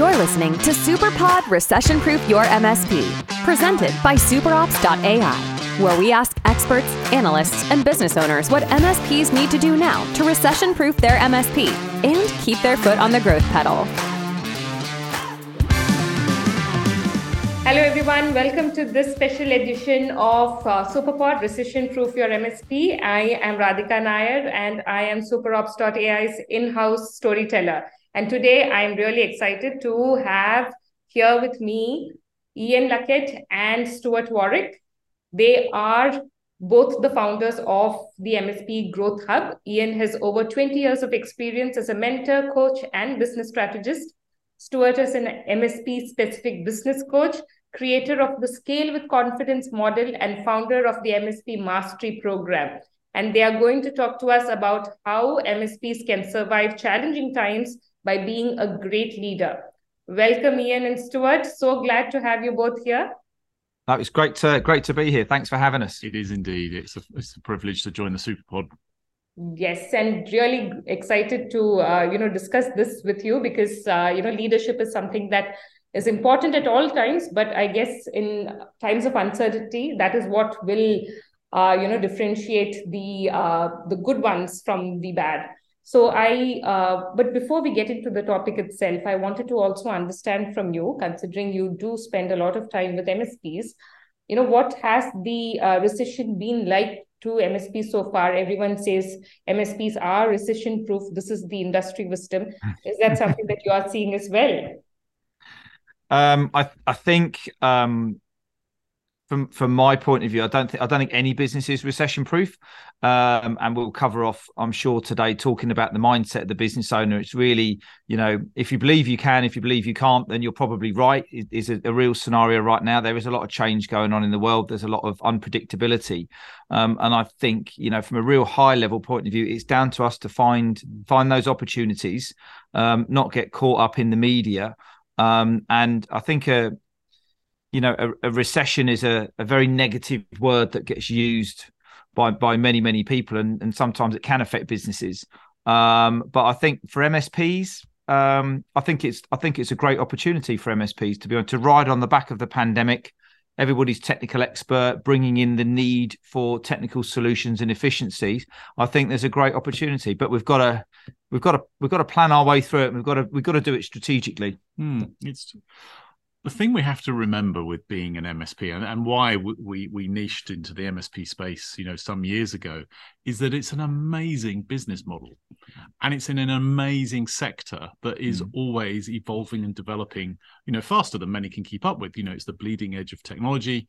You're listening to SuperPod Recession Proof Your MSP, presented by superops.ai, where we ask experts, analysts, and business owners what MSPs need to do now to recession proof their MSP and keep their foot on the growth pedal. Hello, everyone. Welcome to this special edition of uh, Superpod Recession Proof Your MSP. I am Radhika Nair and I am superops.ai's in house storyteller. And today I'm really excited to have here with me Ian Luckett and Stuart Warwick. They are both the founders of the MSP Growth Hub. Ian has over 20 years of experience as a mentor, coach, and business strategist. Stuart is an MSP specific business coach, creator of the Scale with Confidence model, and founder of the MSP Mastery program. And they are going to talk to us about how MSPs can survive challenging times by being a great leader. Welcome, Ian and Stuart. So glad to have you both here. No, it's great to great to be here. Thanks for having us. It is indeed. It's a it's a privilege to join the Superpod. Yes, and really excited to uh, you know discuss this with you because uh, you know leadership is something that is important at all times, but I guess in times of uncertainty, that is what will uh, you know differentiate the uh, the good ones from the bad. So I, uh, but before we get into the topic itself, I wanted to also understand from you, considering you do spend a lot of time with MSPs, you know, what has the uh, recession been like to MSPs so far? Everyone says MSPs are recession proof. This is the industry wisdom. Is that something that you are seeing as well? Um, I I think um, from from my point of view, I don't think I don't think any business is recession proof. Um, and we'll cover off, I'm sure, today talking about the mindset of the business owner. It's really, you know, if you believe you can, if you believe you can't, then you're probably right. It is a, a real scenario right now. There is a lot of change going on in the world. There's a lot of unpredictability, um, and I think, you know, from a real high level point of view, it's down to us to find find those opportunities, um, not get caught up in the media. Um, and I think a you know a, a recession is a, a, very negative word that gets used by by many many people and, and sometimes it can affect businesses. Um, but i think for msps um, i think it's i think it's a great opportunity for msps to be able to ride on the back of the pandemic. Everybody's technical expert bringing in the need for technical solutions and efficiencies. I think there's a great opportunity but we've got to we've got to we've got to plan our way through it. We've got to we've got to do it strategically. Hmm. it's the thing we have to remember with being an MSP and, and why we we niched into the MSP space, you know, some years ago, is that it's an amazing business model, and it's in an amazing sector that is mm. always evolving and developing, you know, faster than many can keep up with. You know, it's the bleeding edge of technology,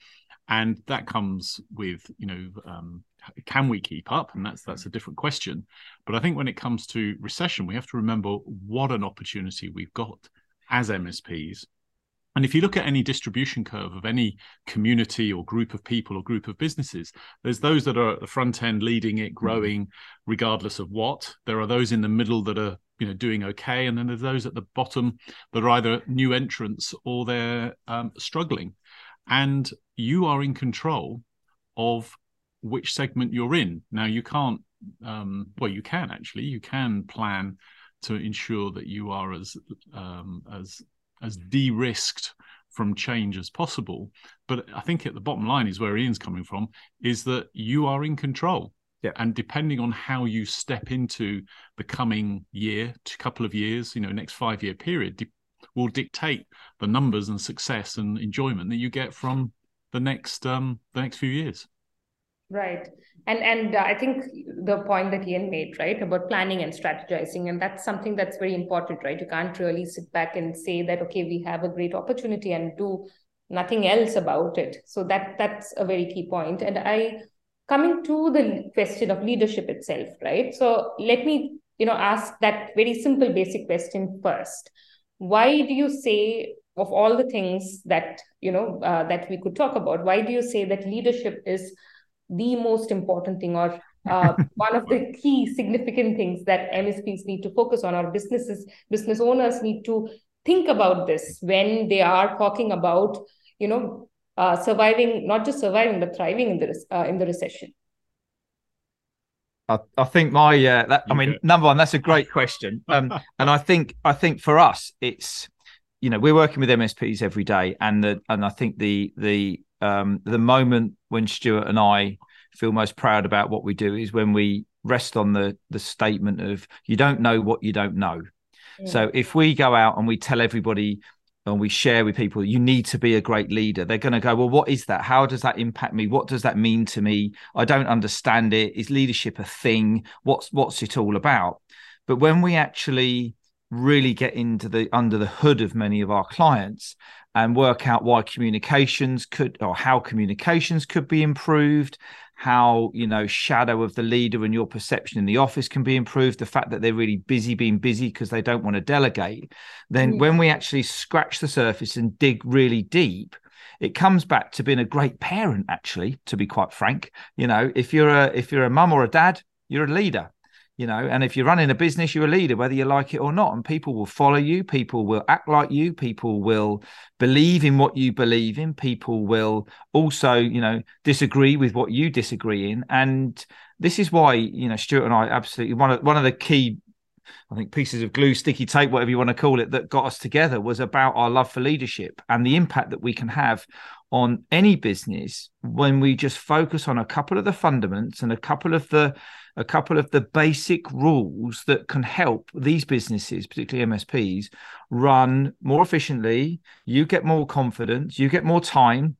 and that comes with, you know, um, can we keep up? And that's that's a different question. But I think when it comes to recession, we have to remember what an opportunity we've got as MSPs and if you look at any distribution curve of any community or group of people or group of businesses, there's those that are at the front end leading it, mm-hmm. growing, regardless of what. There are those in the middle that are you know doing okay, and then there's those at the bottom that are either new entrants or they're um, struggling. And you are in control of which segment you're in. Now you can't. Um, well, you can actually. You can plan to ensure that you are as um, as as de-risked from change as possible. But I think at the bottom line is where Ian's coming from is that you are in control. Yeah. And depending on how you step into the coming year, couple of years, you know, next five year period, di- will dictate the numbers and success and enjoyment that you get from the next um the next few years. Right. And and uh, i think the point that ian made right about planning and strategizing and that's something that's very important right? You can't really sit back and say that okay we have a great opportunity and do nothing else about it. So that that's a very key point. And i coming to the question of leadership itself right? So let me you know ask that very simple basic question first. Why do you say of all the things that you know uh, that we could talk about why do you say that leadership is the most important thing or uh, one of the key significant things that MSPs need to focus on or businesses, business owners need to think about this when they are talking about, you know, uh, surviving, not just surviving, but thriving in the, uh, in the recession. I, I think my uh, that I mean number one that's a great question um, and I think I think for us it's you know we're working with MSPs every day, and the and I think the the um, the moment when Stuart and I feel most proud about what we do is when we rest on the the statement of you don't know what you don't know. Yeah. So if we go out and we tell everybody and we share with people you need to be a great leader they're going to go well what is that? How does that impact me? What does that mean to me? I don't understand it. Is leadership a thing? What's what's it all about? But when we actually really get into the under the hood of many of our clients and work out why communications could or how communications could be improved how you know shadow of the leader and your perception in the office can be improved the fact that they're really busy being busy because they don't want to delegate. Then when we actually scratch the surface and dig really deep it comes back to being a great parent actually to be quite frank. You know if you're a if you're a mum or a dad you're a leader you know and if you're running a business you're a leader whether you like it or not and people will follow you people will act like you people will believe in what you believe in people will also you know disagree with what you disagree in and this is why you know Stuart and I absolutely one of one of the key I think pieces of glue, sticky tape, whatever you want to call it, that got us together was about our love for leadership and the impact that we can have on any business when we just focus on a couple of the fundamentals and a couple of the a couple of the basic rules that can help these businesses, particularly MSPs, run more efficiently. You get more confidence, you get more time,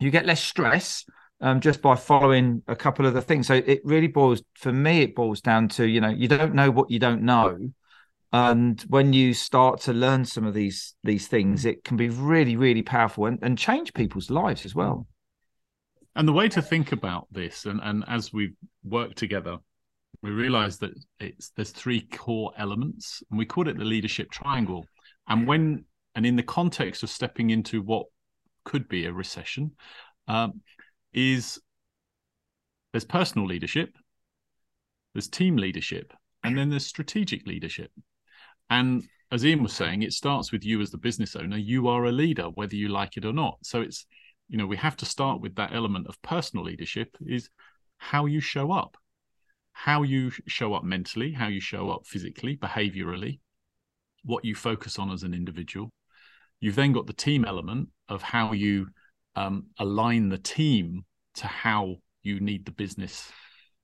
you get less stress um, just by following a couple of the things. So it really boils, for me, it boils down to, you know, you don't know what you don't know. And when you start to learn some of these these things, it can be really, really powerful and, and change people's lives as well. And the way to think about this, and, and as we work together, we realize that it's there's three core elements, and we called it the leadership triangle. And when and in the context of stepping into what could be a recession, um, is there's personal leadership, there's team leadership, and then there's strategic leadership. And as Ian was saying, it starts with you as the business owner. You are a leader, whether you like it or not. So it's, you know, we have to start with that element of personal leadership is how you show up how you show up mentally, how you show up physically, behaviorally, what you focus on as an individual. You've then got the team element of how you um, align the team to how you need the business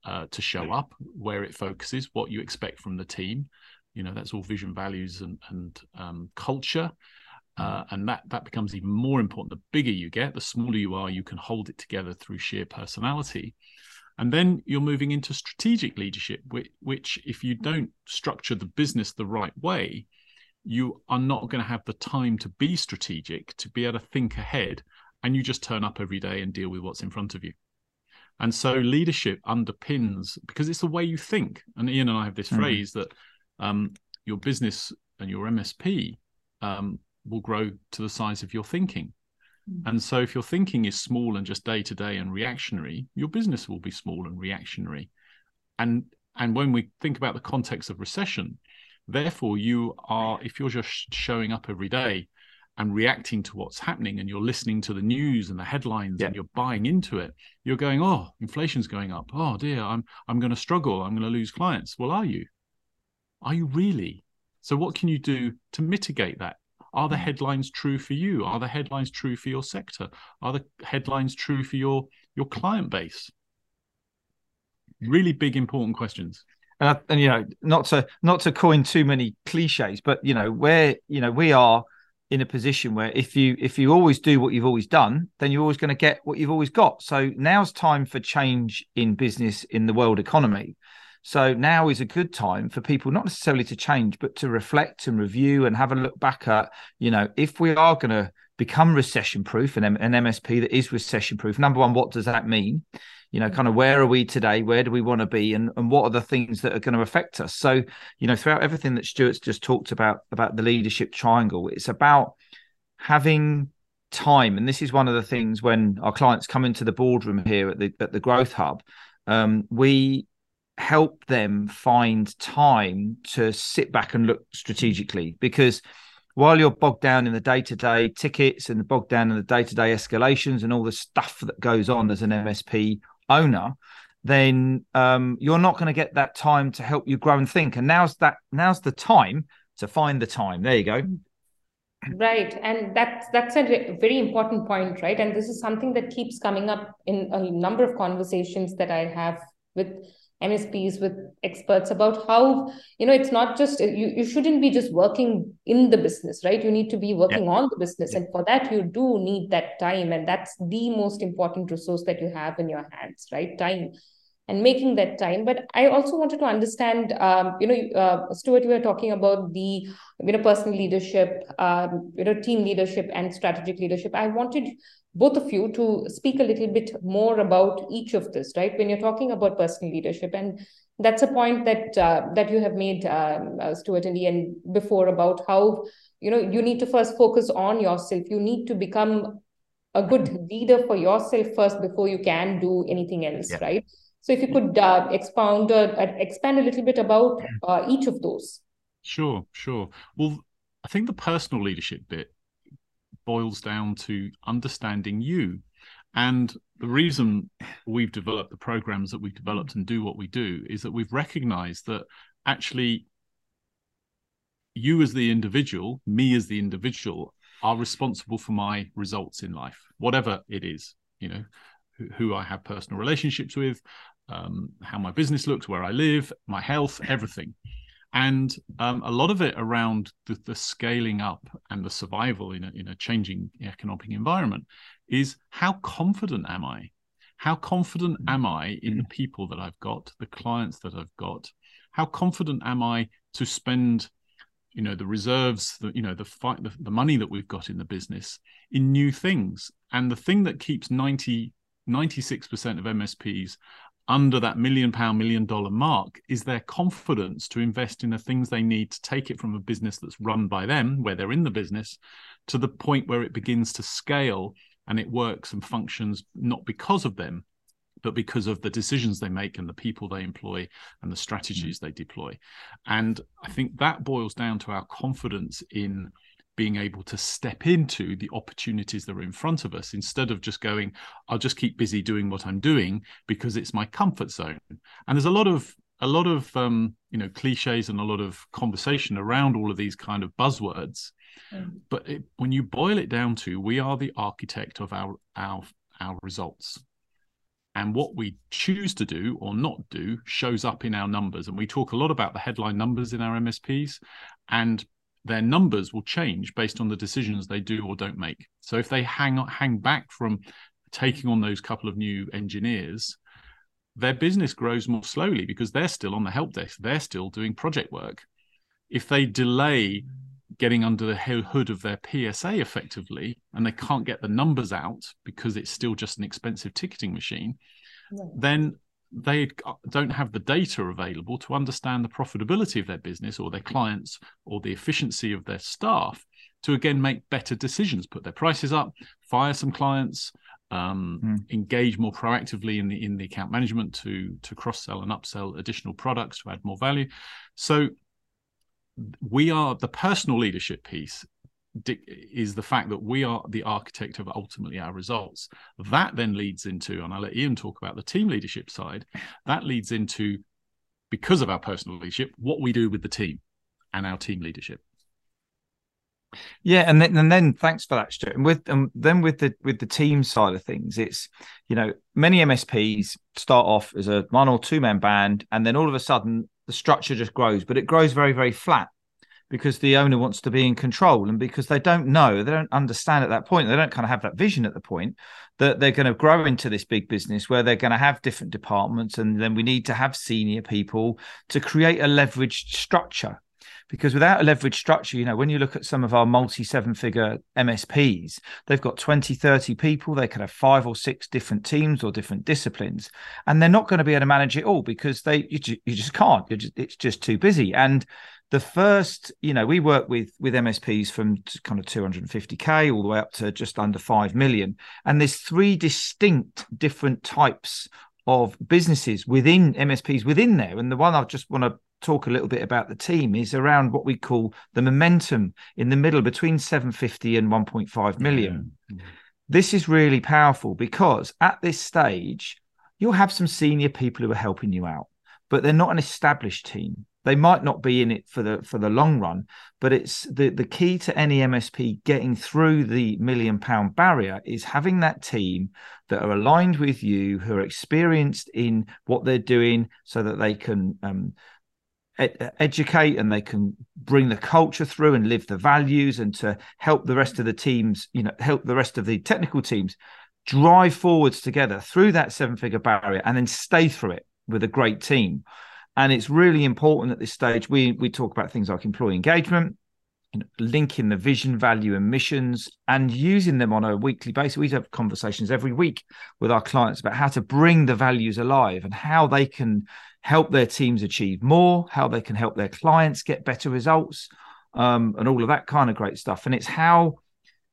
uh, to show up, where it focuses, what you expect from the team. You know, that's all vision, values, and, and um, culture. Uh, and that that becomes even more important. The bigger you get, the smaller you are. You can hold it together through sheer personality. And then you're moving into strategic leadership, which, which, if you don't structure the business the right way, you are not going to have the time to be strategic, to be able to think ahead, and you just turn up every day and deal with what's in front of you. And so leadership underpins because it's the way you think. And Ian and I have this mm-hmm. phrase that um, your business and your MSP um, will grow to the size of your thinking. Mm. And so, if your thinking is small and just day to day and reactionary, your business will be small and reactionary. And and when we think about the context of recession, therefore, you are if you're just showing up every day and reacting to what's happening, and you're listening to the news and the headlines, yeah. and you're buying into it, you're going, "Oh, inflation's going up. Oh dear, I'm I'm going to struggle. I'm going to lose clients." Well, are you? Are you really? So, what can you do to mitigate that? Are the hmm. headlines true for you? Are the headlines true for your sector? Are the headlines true for your your client base? Really big, important questions. And, and you know, not to not to coin too many cliches, but you know, where you know we are in a position where if you if you always do what you've always done, then you're always going to get what you've always got. So now's time for change in business in the world economy. So now is a good time for people not necessarily to change, but to reflect and review and have a look back at, you know, if we are going to become recession proof and an MSP that is recession proof, number one, what does that mean? You know, kind of where are we today? Where do we want to be? And, and what are the things that are going to affect us? So, you know, throughout everything that Stuart's just talked about, about the leadership triangle, it's about having time. And this is one of the things when our clients come into the boardroom here at the at the Growth Hub, um, we help them find time to sit back and look strategically because while you're bogged down in the day-to-day tickets and the bogged down in the day-to-day escalations and all the stuff that goes on as an MSP owner, then um, you're not going to get that time to help you grow and think. And now's that now's the time to find the time. There you go. Right, and that's that's a very important point, right? And this is something that keeps coming up in a number of conversations that I have with MSPs, with experts about how you know it's not just you. You shouldn't be just working in the business, right? You need to be working yeah. on the business, yeah. and for that you do need that time, and that's the most important resource that you have in your hands, right? Time and making that time. But I also wanted to understand, um, you know, uh, Stuart, you were talking about the, you know, personal leadership, um, you know, team leadership and strategic leadership. I wanted both of you to speak a little bit more about each of this, right? When you're talking about personal leadership, and that's a point that uh, that you have made, um, uh, Stuart and Ian, before about how you know you need to first focus on yourself. You need to become a good leader for yourself first before you can do anything else, yeah. right? So if you could uh, expound or uh, expand a little bit about uh, each of those. Sure, sure. Well, I think the personal leadership bit boils down to understanding you. And the reason we've developed the programs that we've developed and do what we do is that we've recognized that actually you as the individual, me as the individual, are responsible for my results in life, whatever it is, you know, who I have personal relationships with, um, how my business looks, where I live, my health, everything. And um, a lot of it around the, the, scaling up and the survival in a, in a changing economic environment is how confident am I? How confident am I in the people that I've got, the clients that I've got? How confident am I to spend you know the reserves the you know the fight the, the money that we've got in the business in new things and the thing that keeps 90 96% of MSPs under that million pound, million dollar mark is their confidence to invest in the things they need to take it from a business that's run by them, where they're in the business, to the point where it begins to scale and it works and functions not because of them, but because of the decisions they make and the people they employ and the strategies mm-hmm. they deploy. And I think that boils down to our confidence in being able to step into the opportunities that are in front of us instead of just going i'll just keep busy doing what i'm doing because it's my comfort zone. And there's a lot of a lot of um, you know cliches and a lot of conversation around all of these kind of buzzwords. Mm. but it, when you boil it down to we are the architect of our our our results. And what we choose to do or not do shows up in our numbers. And we talk a lot about the headline numbers in our msps and their numbers will change based on the decisions they do or don't make. So if they hang hang back from taking on those couple of new engineers, their business grows more slowly because they're still on the help desk. They're still doing project work. If they delay getting under the hood of their PSA effectively and they can't get the numbers out because it's still just an expensive ticketing machine, then they don't have the data available to understand the profitability of their business or their clients or the efficiency of their staff to again make better decisions put their prices up fire some clients um, mm. engage more proactively in the in the account management to to cross sell and upsell additional products to add more value so we are the personal leadership piece is the fact that we are the architect of ultimately our results. That then leads into, and I'll let Ian talk about the team leadership side, that leads into, because of our personal leadership, what we do with the team and our team leadership. Yeah, and then and then thanks for that, Stuart. And with then with the with the team side of things, it's you know many MSPs start off as a one or two man band, and then all of a sudden the structure just grows, but it grows very very flat because the owner wants to be in control and because they don't know, they don't understand at that point, they don't kind of have that vision at the point that they're going to grow into this big business where they're going to have different departments. And then we need to have senior people to create a leveraged structure. Because without a leveraged structure, you know, when you look at some of our multi seven figure MSPs, they've got 20, 30 people. They can have five or six different teams or different disciplines, and they're not going to be able to manage it all because they you, you just can't. Just, it's just too busy. And the first you know we work with with msps from kind of 250k all the way up to just under 5 million. And there's three distinct different types of businesses within msps within there. And the one i just want to talk a little bit about the team is around what we call the momentum in the middle between 750 and 1.5 million. Yeah. this is really powerful because at this stage you'll have some senior people who are helping you out but they're not an established team they might not be in it for the for the long run but it's the the key to any msp getting through the million pound barrier is having that team that are aligned with you who are experienced in what they're doing so that they can um, educate and they can bring the culture through and live the values and to help the rest of the teams you know help the rest of the technical teams drive forwards together through that seven figure barrier and then stay through it with a great team and it's really important at this stage. We we talk about things like employee engagement, you know, linking the vision, value, and missions, and using them on a weekly basis. We have conversations every week with our clients about how to bring the values alive and how they can help their teams achieve more, how they can help their clients get better results, um, and all of that kind of great stuff. And it's how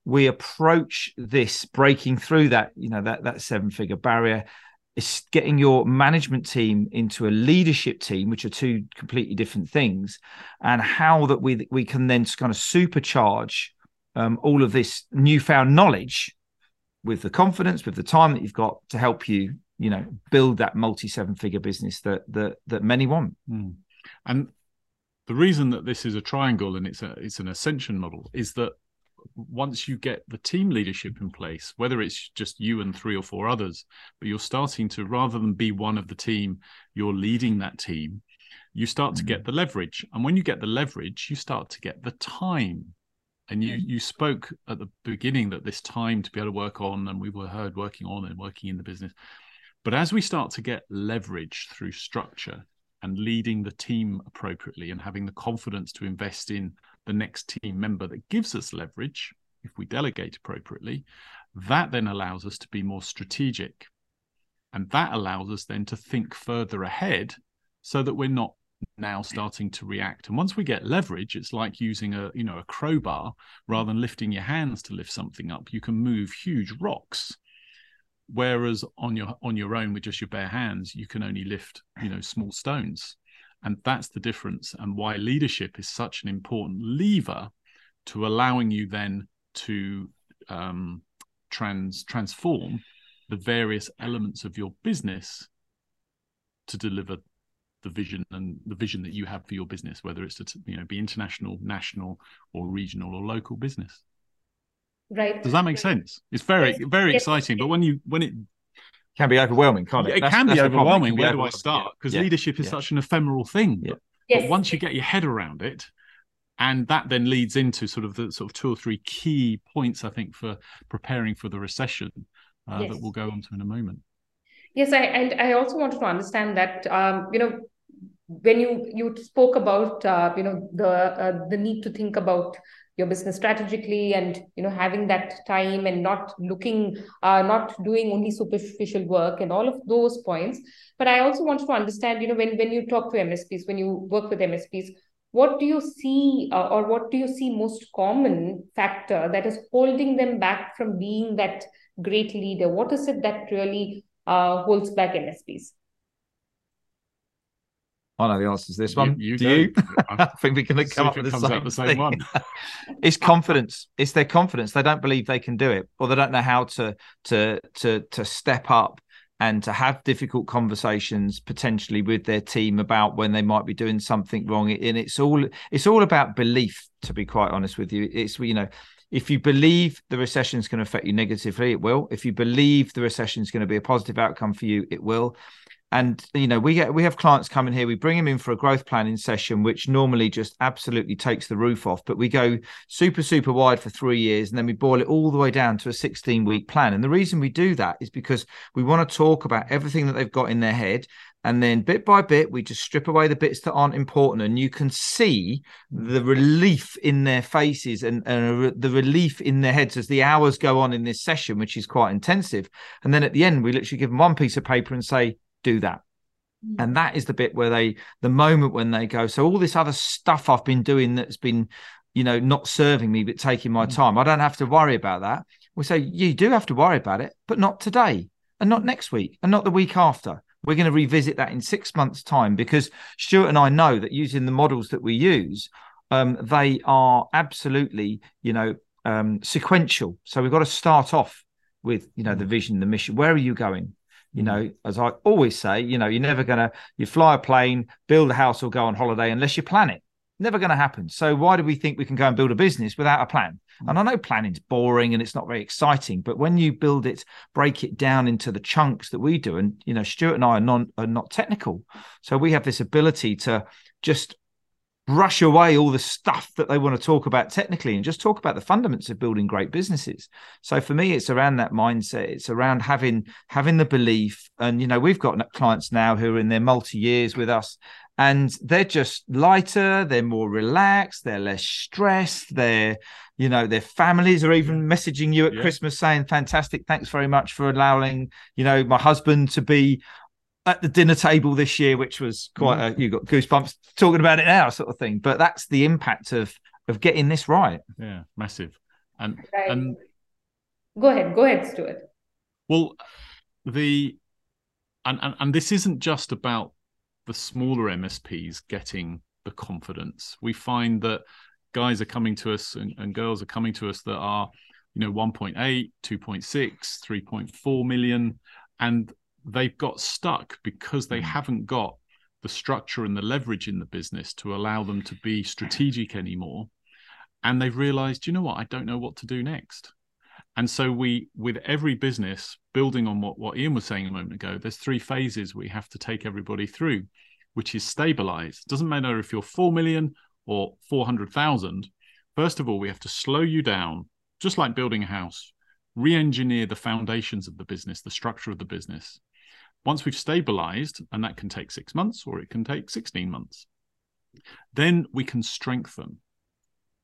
we approach this breaking through that you know that that seven figure barrier it's getting your management team into a leadership team, which are two completely different things, and how that we we can then kind of supercharge um, all of this newfound knowledge with the confidence, with the time that you've got to help you, you know, build that multi seven figure business that that that many want. Mm. And the reason that this is a triangle and it's a it's an ascension model is that once you get the team leadership in place, whether it's just you and three or four others, but you're starting to rather than be one of the team, you're leading that team. You start to get mm. the leverage, and when you get the leverage, you start to get the time. And you you spoke at the beginning that this time to be able to work on, and we were heard working on and working in the business. But as we start to get leverage through structure and leading the team appropriately and having the confidence to invest in the next team member that gives us leverage, if we delegate appropriately, that then allows us to be more strategic. And that allows us then to think further ahead so that we're not now starting to react. And once we get leverage, it's like using a, you know, a crowbar rather than lifting your hands to lift something up. You can move huge rocks. Whereas on your on your own with just your bare hands, you can only lift, you know, small stones. And that's the difference, and why leadership is such an important lever to allowing you then to um, trans transform the various elements of your business to deliver the vision and the vision that you have for your business, whether it's to you know be international, national, or regional or local business. Right. Does that make sense? It's very yes. very yes. exciting, but when you when it can be overwhelming, can't it? It that's, can be overwhelming. Where do I start? Because yeah. leadership is yeah. such an ephemeral thing. But, yes. but once you get your head around it, and that then leads into sort of the sort of two or three key points, I think, for preparing for the recession uh, yes. that we'll go on to in a moment. Yes, I, and I also wanted to understand that um, you know when you you spoke about uh, you know the uh, the need to think about your business strategically and you know having that time and not looking uh, not doing only superficial work and all of those points. But i also want to understand you know when when you talk to msps when you work with msps what do you see uh, or what do you see most common factor that is holding them back from being that great leader? What is it that really uh, holds back msps I know the answer to this one. You, you Do you? I think we can come up with the same, the same one. it's confidence. It's their confidence. They don't believe they can do it, or they don't know how to to to to step up and to have difficult conversations potentially with their team about when they might be doing something wrong. And it's all it's all about belief. To be quite honest with you, it's you know if you believe the recession is going to affect you negatively, it will. If you believe the recession is going to be a positive outcome for you, it will and you know we get we have clients coming here we bring them in for a growth planning session which normally just absolutely takes the roof off but we go super super wide for 3 years and then we boil it all the way down to a 16 week plan. And the reason we do that is because we want to talk about everything that they've got in their head and then bit by bit we just strip away the bits that aren't important and you can see the relief in their faces and, and the relief in their heads as the hours go on in this session which is quite intensive. And then at the end we literally give them one piece of paper and say do that. Mm. And that is the bit where they, the moment when they go, so all this other stuff I've been doing that's been, you know, not serving me, but taking my mm. time, I don't have to worry about that. We say, you do have to worry about it, but not today and not next week and not the week after. We're going to revisit that in six months' time because Stuart and I know that using the models that we use, um, they are absolutely, you know, um, sequential. So we've got to start off with, you know, the mm. vision, the mission. Where are you going? You mm. know, as I always say, you know, you're never going to, you fly a plane, build a house, or go on holiday unless you plan it. Never going to happen. So why do we think we can go and build a business without a plan? And mm. I know planning's boring and it's not very exciting, but when you build it, break it down into the chunks that we do, and you know, Stuart and I are non are not technical, so we have this ability to just brush away all the stuff that they want to talk about technically and just talk about the fundamentals of building great businesses. So for me it's around that mindset. It's around having having the belief. And you know we've got clients now who are in their multi years with us and they're just lighter they're more relaxed they're less stressed they're you know their families are even messaging you at yeah. christmas saying fantastic. Thanks very much for allowing you know my husband to be at the dinner table this year, which was quite mm. a, you got goosebumps talking about it now, sort of thing. But that's the impact of of getting this right. Yeah, massive. And right. and go ahead, go ahead, Stuart. Well, the and, and and this isn't just about the smaller MSPs getting the confidence. We find that guys are coming to us and, and girls are coming to us that are, you know, 1.8, 2.6, 3.4 million. And they've got stuck because they mm. haven't got the structure and the leverage in the business to allow them to be strategic anymore. And they've realized you know what? I don't know what to do next. And so we with every business building on what, what ian was saying a moment ago there's three phases we have to take everybody through which is stabilize. Doesn't matter if you're 4 million or 400,000 first of all we have to slow you down just like building a house. Re-engineer the foundations of the business the structure of the business once we've stabilized, and that can take six months or it can take 16 months, then we can strengthen.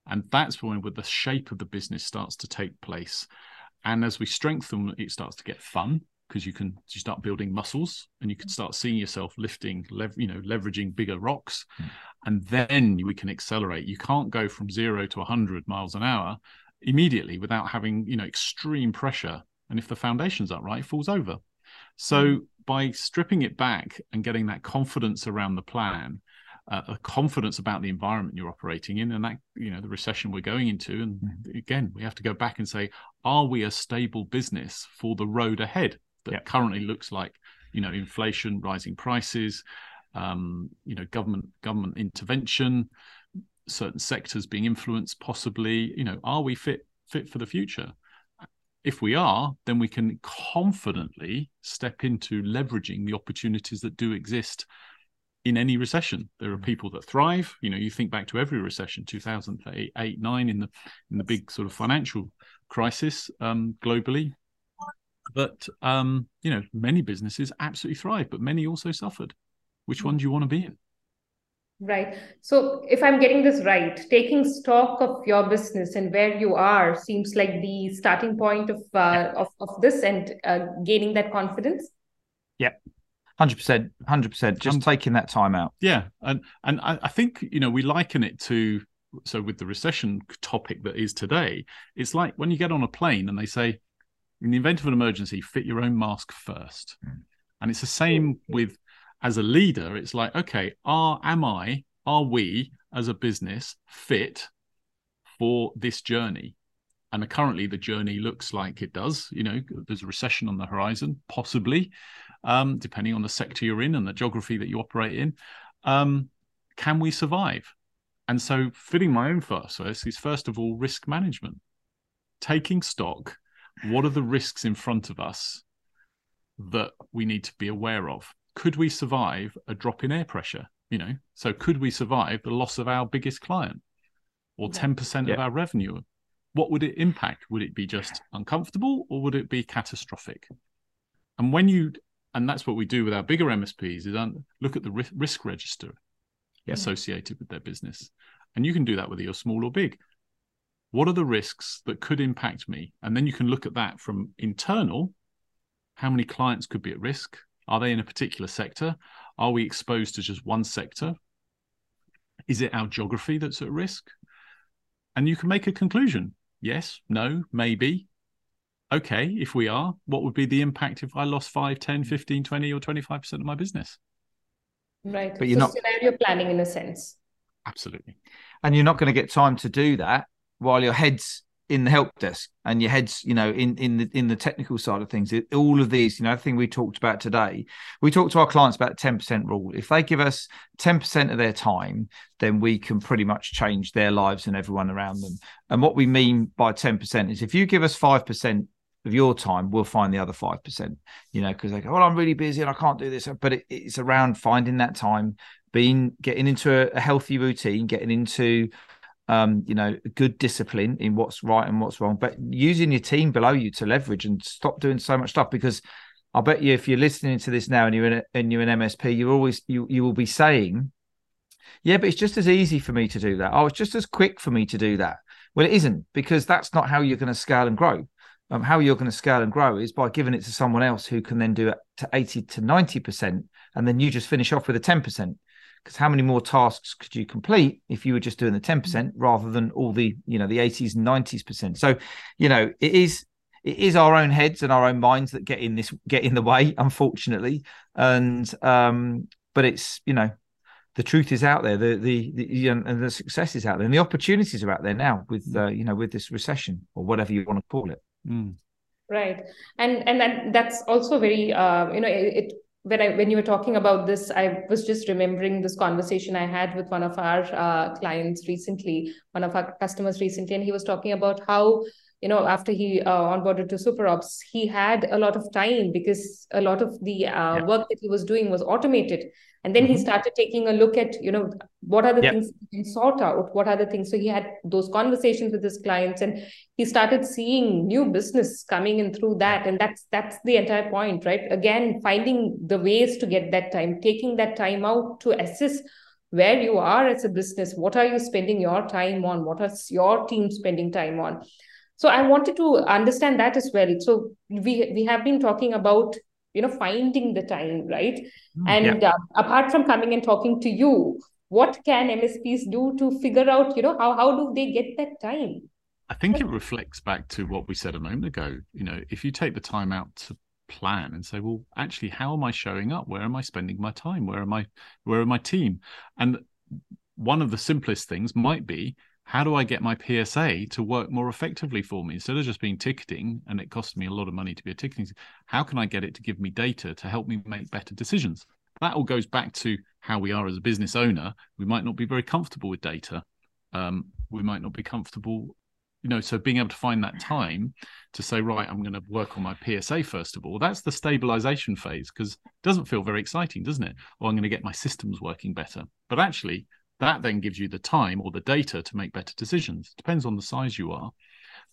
And that's when the shape of the business starts to take place. And as we strengthen, it starts to get fun because you can you start building muscles and you can start seeing yourself lifting, lev- you know, leveraging bigger rocks. Mm. And then we can accelerate. You can't go from zero to 100 miles an hour immediately without having, you know, extreme pressure. And if the foundations aren't right, it falls over. So mm by stripping it back and getting that confidence around the plan, uh, a confidence about the environment you're operating in, and that you know the recession we're going into, and mm-hmm. again we have to go back and say, are we a stable business for the road ahead that yep. currently looks like you know inflation, rising prices, um, you know government government intervention, certain sectors being influenced, possibly, you know, are we fit fit for the future? If we are, then we can confidently step into leveraging the opportunities that do exist in any recession. There are mm. people that thrive. You know, you think back to every recession, 2008, 9, in the in the big sort of financial crisis um, globally. But um, you know, many businesses absolutely thrive, but many also suffered. Which one do you want to be in? Right. So, if I'm getting this right, taking stock of your business and where you are seems like the starting point of uh, of, of this and uh, gaining that confidence. Yeah, hundred percent, hundred percent. Just um, taking that time out. Yeah, and and I, I think you know we liken it to so with the recession topic that is today. It's like when you get on a plane and they say, in the event of an emergency, fit your own mask first, mm. and it's the same with as a leader, it's like, okay, are am I, are we as a business fit for this journey? And currently, the journey looks like it does. You know, there's a recession on the horizon, possibly, um, depending on the sector you're in and the geography that you operate in. Um, can we survive? And so, fitting my own process is first of all risk management, taking stock. What are the risks in front of us that we need to be aware of? Could we survive a drop in air pressure? You know, so could we survive the loss of our biggest client or 10% yeah. of our revenue? What would it impact? Would it be just uncomfortable or would it be catastrophic? And when you, and that's what we do with our bigger MSPs, is um, look at the risk register yeah. associated with their business. And you can do that whether you're small or big. What are the risks that could impact me? And then you can look at that from internal. How many clients could be at risk? Are they in a particular sector? Are we exposed to just one sector? Is it our geography that's at risk? And you can make a conclusion yes, no, maybe. Okay, if we are, what would be the impact if I lost 5, 10, mm-hmm. 15, 20, or 25% of my business? Right. But you're so not scenario planning in a sense. Absolutely. And you're not going to get time to do that while your head's in the help desk and your head's you know in in the in the technical side of things all of these you know thing we talked about today we talked to our clients about 10% rule. If they give us 10% of their time then we can pretty much change their lives and everyone around them. And what we mean by 10% is if you give us 5% of your time we'll find the other 5% you know because they go well i'm really busy and i can't do this. But it, it's around finding that time being getting into a, a healthy routine getting into um, you know, good discipline in what's right and what's wrong, but using your team below you to leverage and stop doing so much stuff. Because I bet you, if you're listening to this now and you're in a, and you're an MSP, you're always you you will be saying, "Yeah, but it's just as easy for me to do that. Oh, it's just as quick for me to do that." Well, it isn't because that's not how you're going to scale and grow. Um, how you're going to scale and grow is by giving it to someone else who can then do it to 80 to 90 percent, and then you just finish off with a 10 percent because how many more tasks could you complete if you were just doing the 10% mm. rather than all the you know the 80s and 90s percent so you know it is it is our own heads and our own minds that get in this get in the way unfortunately and um but it's you know the truth is out there the the, the you know, and the success is out there and the opportunities are out there now with mm. uh, you know with this recession or whatever you want to call it mm. right and and that, that's also very uh, you know it, it when I when you were talking about this, I was just remembering this conversation I had with one of our uh, clients recently, one of our customers recently, and he was talking about how you know after he uh, onboarded to SuperOps, he had a lot of time because a lot of the uh, yeah. work that he was doing was automated, and then mm-hmm. he started taking a look at you know what are the things he can sort out? What are the things? So he had those conversations with his clients and he started seeing new business coming in through that. And that's that's the entire point right? Again finding the ways to get that time taking that time out to assess where you are as a business. What are you spending your time on? What is your team spending time on? So i wanted to understand that as well. So we we have been talking about you know finding the time right? Mm, and yeah. uh, apart from coming and talking to you what can msps do to figure out you know how, how do they get that time? I think it reflects back to what we said a moment ago. You know if you take the time out to plan and say well actually how am i showing up? Where am i spending my time? Where am i where are my team? And one of the simplest things might be how do I get my PSA to work more effectively for me instead of just being ticketing and it costs me a lot of money to be a ticketing? How can I get it to give me data to help me make better decisions? That all goes back to how we are as a business owner. We might not be very comfortable with data. Um, we might not be comfortable, you know. So being able to find that time to say, right, I'm going to work on my PSA first of all. That's the stabilization phase because it doesn't feel very exciting, doesn't it? Or I'm going to get my systems working better. But actually, that then gives you the time or the data to make better decisions. It depends on the size you are.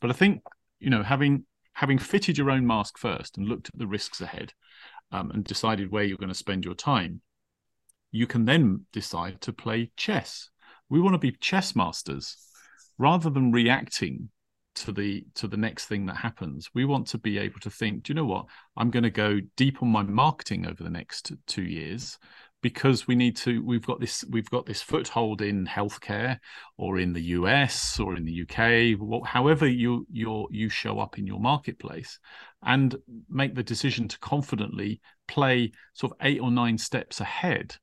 But I think, you know, having having fitted your own mask first and looked at the risks ahead um, and decided where you're going to spend your time, you can then decide to play chess. We want to be chess masters rather than reacting to the to the next thing that happens we want to be able to think do you know what i'm going to go deep on my marketing over the next two years because we need to we've got this we've got this foothold in healthcare or in the US or in the UK however you you you show up in your marketplace and make the decision to confidently play sort of eight or nine steps ahead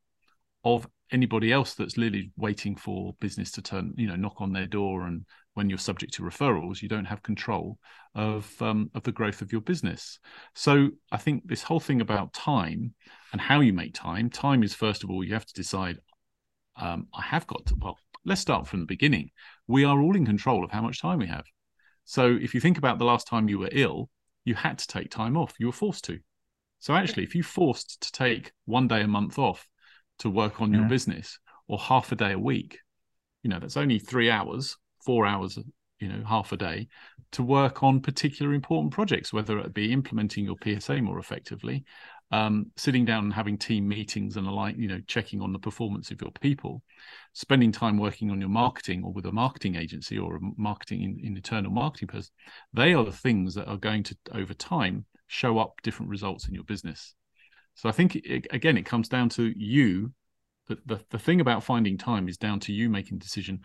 of anybody else that's literally waiting for business to turn you know knock on their door and when you're subject to referrals, you don't have control of um, of the growth of your business. So I think this whole thing about time and how you make time. Time is first of all you have to decide. Um, I have got to, well. Let's start from the beginning. We are all in control of how much time we have. So if you think about the last time you were ill, you had to take time off. You were forced to. So actually, if you forced to take one day a month off to work on yeah. your business or half a day a week, you know that's only three hours four hours you know half a day to work on particular important projects whether it be implementing your psa more effectively um, sitting down and having team meetings and the like you know checking on the performance of your people spending time working on your marketing or with a marketing agency or a marketing in, in internal marketing person they are the things that are going to over time show up different results in your business. So i think it, again it comes down to you. The, the, the thing about finding time is down to you making decision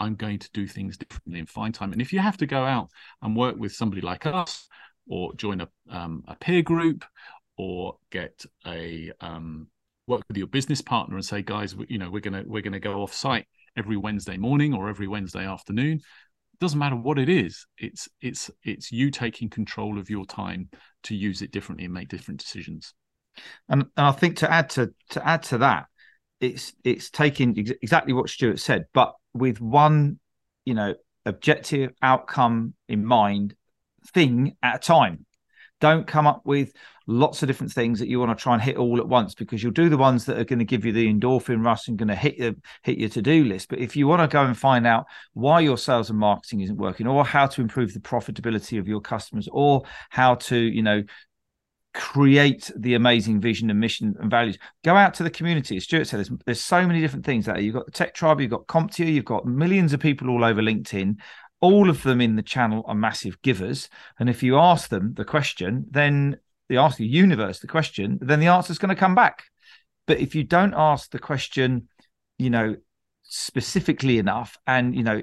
I'm going to do things differently and find time. And if you have to go out and work with somebody like us, or join a, um, a peer group, or get a um, work with your business partner and say, guys, you know, we're gonna we're gonna go off site every Wednesday morning or every Wednesday afternoon. doesn't matter what it is it's it's it's you taking control of your time to use it differently and make different decisions and, and i think to add to to add to that it's it's taking ex- exactly what stuart said but with one you know objective outcome in mind thing at a time don't come up with lots of different things that you want to try and hit all at once because you'll do the ones that are going to give you the endorphin rush and going to hit your hit your to-do list. But if you want to go and find out why your sales and marketing isn't working, or how to improve the profitability of your customers, or how to, you know, create the amazing vision and mission and values. Go out to the community. As Stuart said, there's, there's so many different things there. You've got the Tech Tribe, you've got CompTIA, you've got millions of people all over LinkedIn all of them in the channel are massive givers. And if you ask them the question, then they ask the universe the question, then the answer is going to come back. But if you don't ask the question, you know, specifically enough and, you know,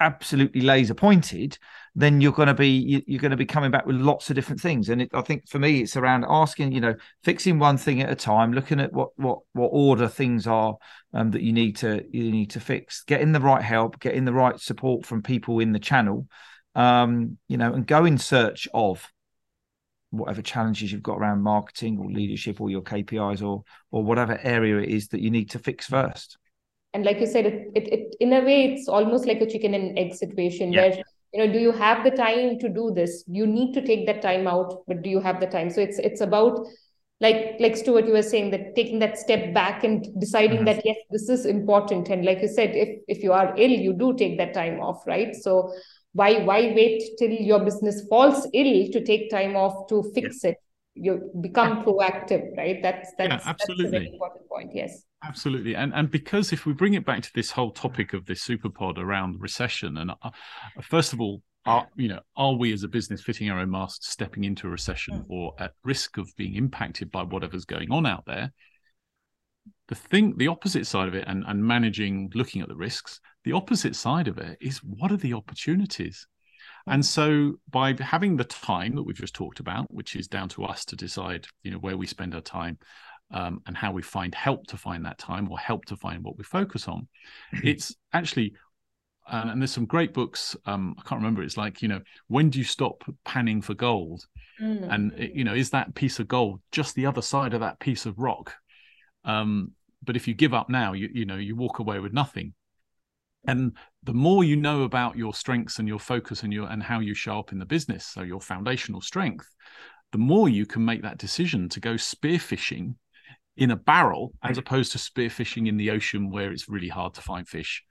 absolutely laser pointed, then you're going to be you're going to be coming back with lots of different things. And it, I think for me, it's around asking, you know, fixing one thing at a time, looking at what what what order things are um, that you need to you need to fix, getting the right help, getting the right support from people in the channel, um, you know, and go in search of whatever challenges you've got around marketing or leadership or your KPIs or or whatever area it is that you need to fix first and like you said it, it, it, in a way it's almost like a chicken and egg situation yeah. where you know do you have the time to do this you need to take that time out but do you have the time so it's it's about like like stuart you were saying that taking that step back and deciding mm-hmm. that yes this is important and like you said if if you are ill you do take that time off right so why why wait till your business falls ill to take time off to fix yeah. it you become proactive right that's that's, yeah, absolutely. that's a very important point yes absolutely. And and because if we bring it back to this whole topic of this superpod around recession and uh, first of all are you know are we as a business fitting our own masks stepping into a recession mm. or at risk of being impacted by whatever's going on out there? The thing the opposite side of it and, and managing looking at the risks the opposite side of it is what are the opportunities? And so by having the time that we've just talked about, which is down to us to decide, you know, where we spend our time um, and how we find help to find that time or help to find what we focus on, mm-hmm. it's actually uh, and there's some great books. Um, I can't remember. It's like you know, when do you stop panning for gold? Mm. And you know, is that piece of gold just the other side of that piece of rock? Um, but if you give up now, you you know, you walk away with nothing and the more you know about your strengths and your focus and your and how you show up in the business so your foundational strength the more you can make that decision to go spearfishing in a barrel as opposed to spearfishing in the ocean where it's really hard to find fish.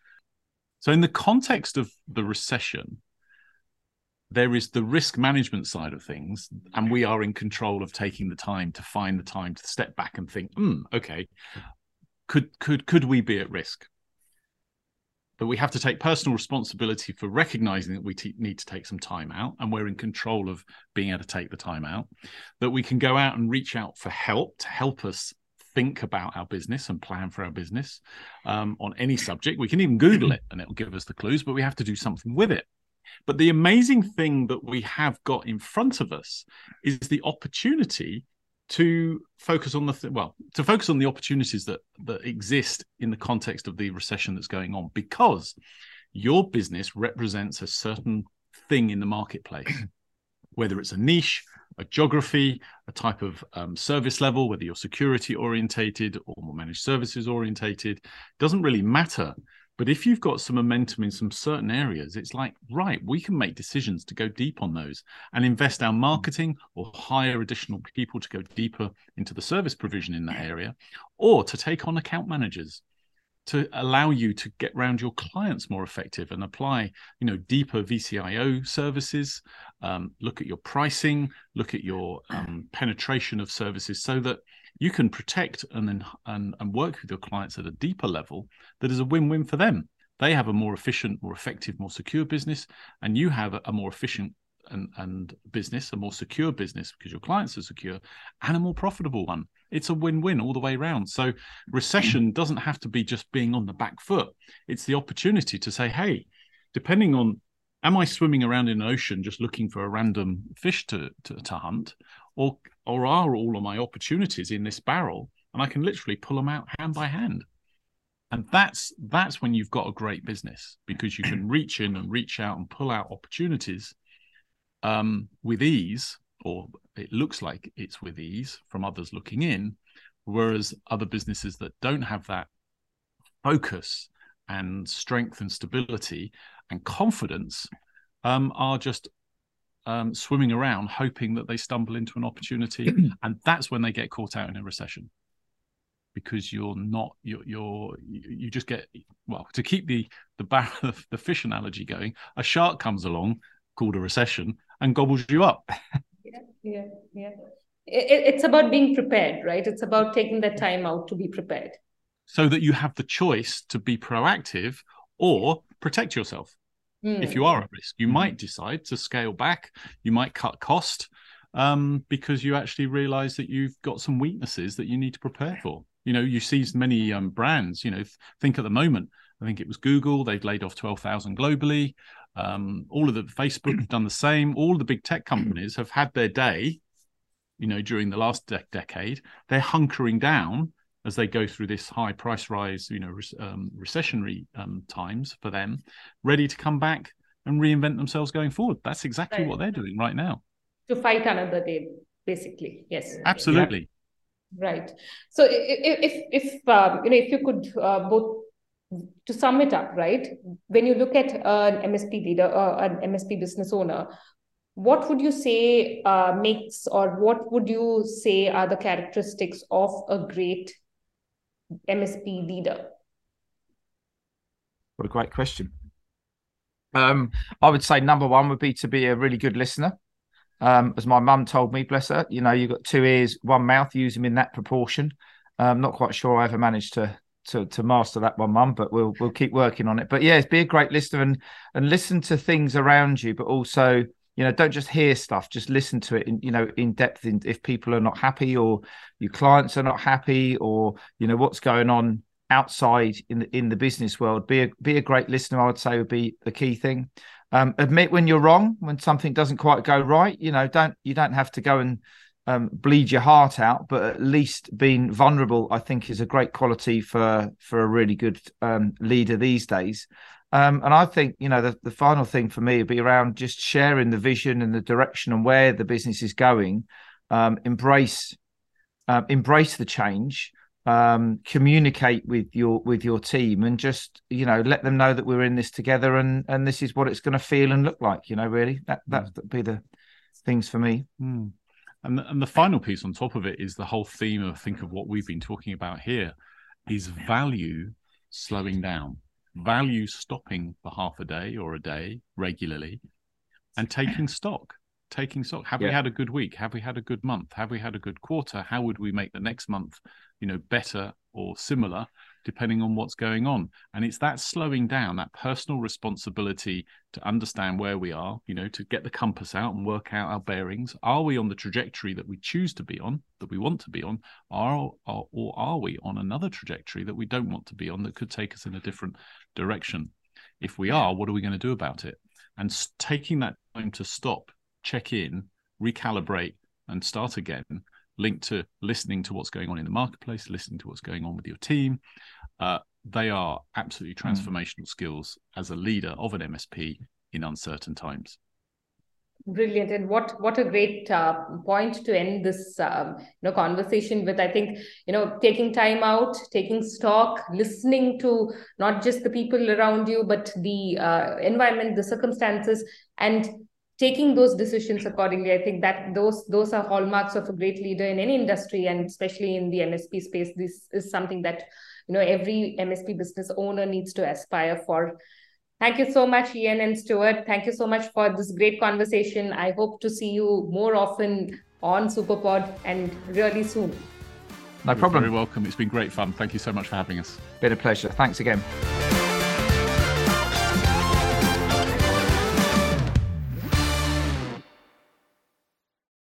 So in the context of the recession there is the risk management side of things and we are in control of taking the time to find the time to step back and think hmm okay could could could we be at risk? But we have to take personal responsibility for recognizing that we t- need to take some time out and we're in control of being able to take the time out that we can go out and reach out for help to help us think about our business and plan for our business um, on any subject. We can even google it and it'll give us the clues but we have to do something with it. But the amazing thing that we have got in front of us is the opportunity to focus on the th- well to focus on the opportunities that that exist in the context of the recession that's going on because your business represents a certain thing in the marketplace whether it's a niche a geography a type of um, service level whether you're security orientated or more managed services orientated doesn't really matter. But if you've got some momentum in some certain areas, it's like, right, we can make decisions to go deep on those and invest our marketing or hire additional people to go deeper into the service provision in that area, or to take on account managers to allow you to get around your clients more effective and apply you know deeper vcio services um, look at your pricing look at your um, penetration of services so that you can protect and then and, and work with your clients at a deeper level that is a win-win for them. They have a more efficient more effective more secure business and you have a, a more efficient and, and business a more secure business because your clients are secure and a more profitable one. It's a win-win all the way around. So recession mm. doesn't have to be just being on the back foot. It's the opportunity to say hey depending on am i swimming around in an ocean just looking for a random fish to, to, to hunt or or are all of my opportunities in this barrel? And I can literally pull them out hand by hand. and that's that's when you've got a great business because you can reach in and reach out and pull out opportunities um, with ease or it looks like it's with ease from others looking in whereas other businesses that don't have that focus and strength and stability and confidence um, are just um, swimming around hoping that they stumble into an opportunity and that's when they get caught out in a recession. Because you're not you're, you're you just get well to keep the the bar, the fish analogy going a shark comes along called a recession and gobbles you up yeah yeah yeah it, it's about being prepared right it's about taking that time out to be prepared so that you have the choice to be proactive or protect yourself mm. if you are at risk you mm. might decide to scale back you might cut cost um, because you actually realize that you've got some weaknesses that you need to prepare for you know, you see many um, brands. You know, think at the moment. I think it was Google. They've laid off twelve thousand globally. Um, all of the Facebook have done the same. All the big tech companies have had their day. You know, during the last de- decade, they're hunkering down as they go through this high price rise. You know, re- um, recessionary um, times for them, ready to come back and reinvent themselves going forward. That's exactly right. what they're doing right now. To fight another day, basically. Yes. Absolutely. Right. So if if, if um, you know if you could uh, both to sum it up, right? When you look at an MSP leader, uh, an MSP business owner, what would you say uh, makes or what would you say are the characteristics of a great MSP leader? What a great question. Um, I would say number one would be to be a really good listener. Um, as my mum told me, bless her, you know, you've got two ears, one mouth, use them in that proportion. I'm um, not quite sure I ever managed to to to master that one, mum, but we'll we'll keep working on it. But yeah, be a great listener and and listen to things around you, but also you know don't just hear stuff just listen to it in you know in depth in, if people are not happy or your clients are not happy or you know what's going on outside in the in the business world be a be a great listener i would say would be the key thing um, admit when you're wrong, when something doesn't quite go right. You know, don't you don't have to go and um, bleed your heart out, but at least being vulnerable, I think, is a great quality for for a really good um, leader these days. Um, and I think you know the, the final thing for me would be around just sharing the vision and the direction and where the business is going. Um, embrace uh, embrace the change um, communicate with your with your team and just you know let them know that we're in this together and and this is what it's going to feel and look like you know really that that would be the things for me mm. And the, and the final piece on top of it is the whole theme of think of what we've been talking about here is value slowing down. Value stopping for half a day or a day regularly and taking stock taking stock. Have yeah. we had a good week? Have we had a good month? Have we had a good quarter? How would we make the next month you know better or similar depending on what's going on. And it's that slowing down that personal responsibility to understand where we are you know to get the compass out and work out our bearings. Are we on the trajectory that we choose to be on that we want to be on? Are, are or are we on another trajectory that we don't want to be on that could take us in a different direction? If we are what are we going to do about it? And taking that time to stop check in recalibrate and start again linked to listening to what's going on in the marketplace, listening to what's going on with your team. Uh, they are absolutely hmm. transformational mm. skills as a leader of an MSP in uncertain times. Brilliant, and what what a great uh, point to end this um, you know conversation with. I think you know taking time out, taking stock, listening to not just the people around you, but the uh, environment, the circumstances, and taking those decisions accordingly i think that those those are hallmarks of a great leader in any industry and especially in the msp space this is something that you know every msp business owner needs to aspire for. Thank you so much ian and stuart. Thank you so much for this great conversation. I hope to see you more often on superpod and really soon. No problem. You're very welcome. It's been great fun. Thank you so much for having us. Been a pleasure. Thanks again